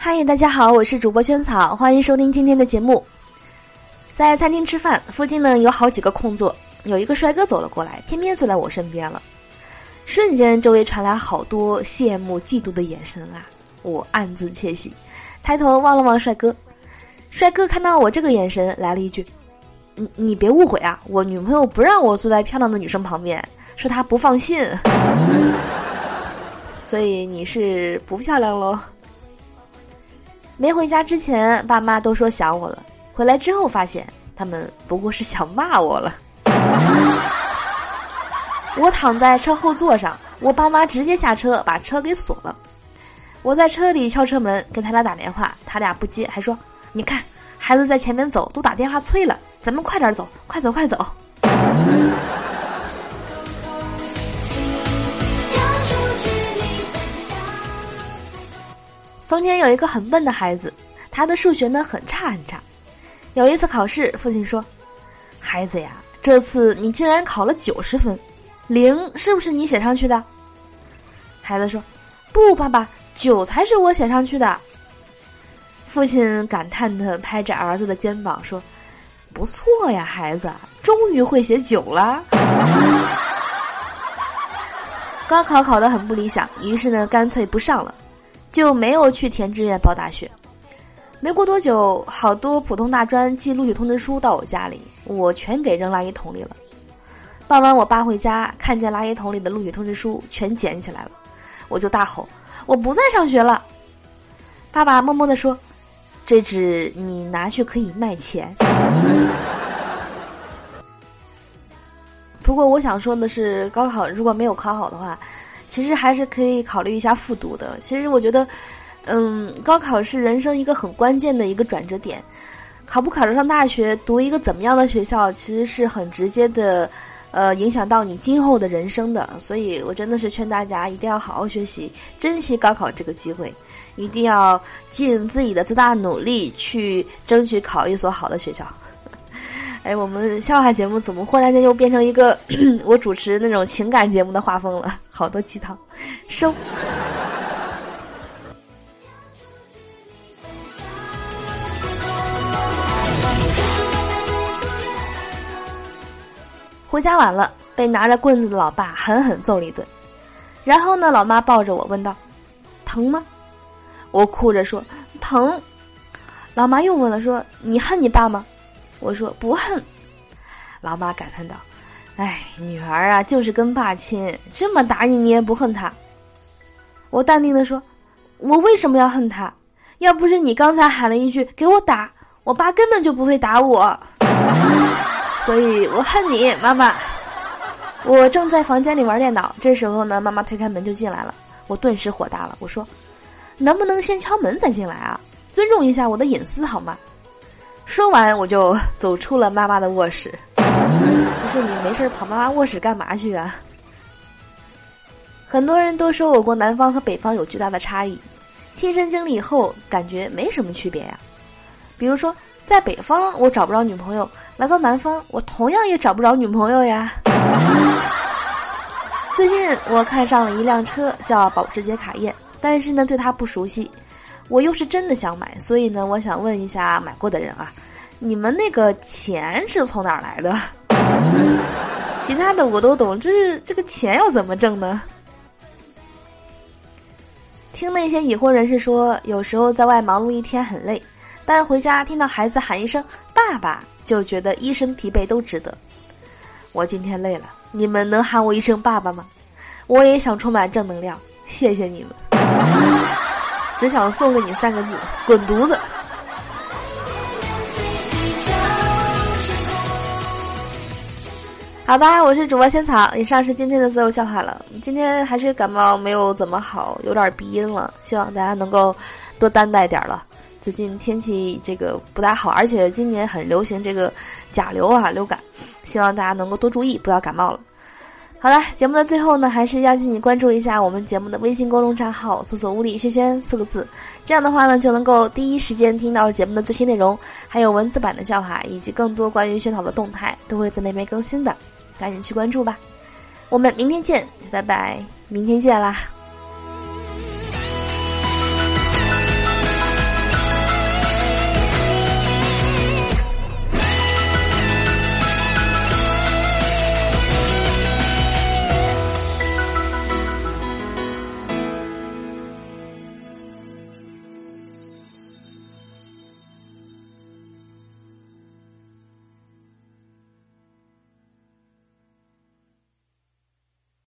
嗨，大家好，我是主播萱草，欢迎收听今天的节目。在餐厅吃饭，附近呢有好几个空座，有一个帅哥走了过来，偏偏坐在我身边了。瞬间，周围传来好多羡慕、嫉妒的眼神啊！我暗自窃喜，抬头望了望帅哥。帅哥看到我这个眼神，来了一句：“你你别误会啊，我女朋友不让我坐在漂亮的女生旁边，说她不放心。所以你是不漂亮喽？”没回家之前，爸妈都说想我了。回来之后，发现他们不过是想骂我了。我躺在车后座上，我爸妈直接下车把车给锁了。我在车里敲车门，给他俩打电话，他俩不接，还说：“你看，孩子在前面走，都打电话催了，咱们快点走，快走，快走。”从前有一个很笨的孩子，他的数学呢很差很差。有一次考试，父亲说：“孩子呀，这次你竟然考了九十分，零是不是你写上去的？”孩子说：“不，爸爸，九才是我写上去的。”父亲感叹的拍着儿子的肩膀说：“不错呀，孩子，终于会写九了。”高考考得很不理想，于是呢，干脆不上了。就没有去填志愿报大学。没过多久，好多普通大专寄录取通知书到我家里，我全给扔垃圾桶里了。傍晚我爸回家，看见垃圾桶里的录取通知书，全捡起来了，我就大吼：“我不再上学了！”爸爸默默的说：“这纸你拿去可以卖钱。”不过我想说的是，高考如果没有考好的话。其实还是可以考虑一下复读的。其实我觉得，嗯，高考是人生一个很关键的一个转折点，考不考得上大学，读一个怎么样的学校，其实是很直接的，呃，影响到你今后的人生的。所以我真的是劝大家一定要好好学习，珍惜高考这个机会，一定要尽自己的最大努力去争取考一所好的学校。哎，我们笑话节目怎么忽然间又变成一个 我主持那种情感节目的画风了？好多鸡汤，收。回家晚了，被拿着棍子的老爸狠狠揍了一顿。然后呢，老妈抱着我问道：“疼吗？”我哭着说：“疼。”老妈又问了说：“你恨你爸吗？”我说不恨，老妈感叹道：“哎，女儿啊，就是跟爸亲，这么打你，你也不恨他。”我淡定的说：“我为什么要恨他？要不是你刚才喊了一句‘给我打’，我爸根本就不会打我。所以我恨你，妈妈。”我正在房间里玩电脑，这时候呢，妈妈推开门就进来了，我顿时火大了，我说：“能不能先敲门再进来啊？尊重一下我的隐私好吗？”说完，我就走出了妈妈的卧室。不是你没事跑妈妈卧室干嘛去啊？很多人都说我国南方和北方有巨大的差异，亲身经历以后感觉没什么区别呀。比如说，在北方我找不着女朋友，来到南方我同样也找不着女朋友呀。最近我看上了一辆车，叫保时捷卡宴，但是呢，对它不熟悉。我又是真的想买，所以呢，我想问一下买过的人啊，你们那个钱是从哪儿来的？其他的我都懂，就是这个钱要怎么挣呢？听那些已婚人士说，有时候在外忙碌一天很累，但回家听到孩子喊一声“爸爸”，就觉得一身疲惫都值得。我今天累了，你们能喊我一声“爸爸”吗？我也想充满正能量，谢谢你们。只想送给你三个字：滚犊子！好吧，我是主播仙草，以上是今天的所有笑话了。今天还是感冒没有怎么好，有点鼻音了，希望大家能够多担待点了。最近天气这个不大好，而且今年很流行这个甲流啊，流感，希望大家能够多注意，不要感冒了。好了，节目的最后呢，还是邀请你关注一下我们节目的微信公众账号，搜索“物理轩轩”四个字，这样的话呢，就能够第一时间听到节目的最新内容，还有文字版的笑话，以及更多关于萱草的动态，都会在那边更新的，赶紧去关注吧。我们明天见，拜拜，明天见啦。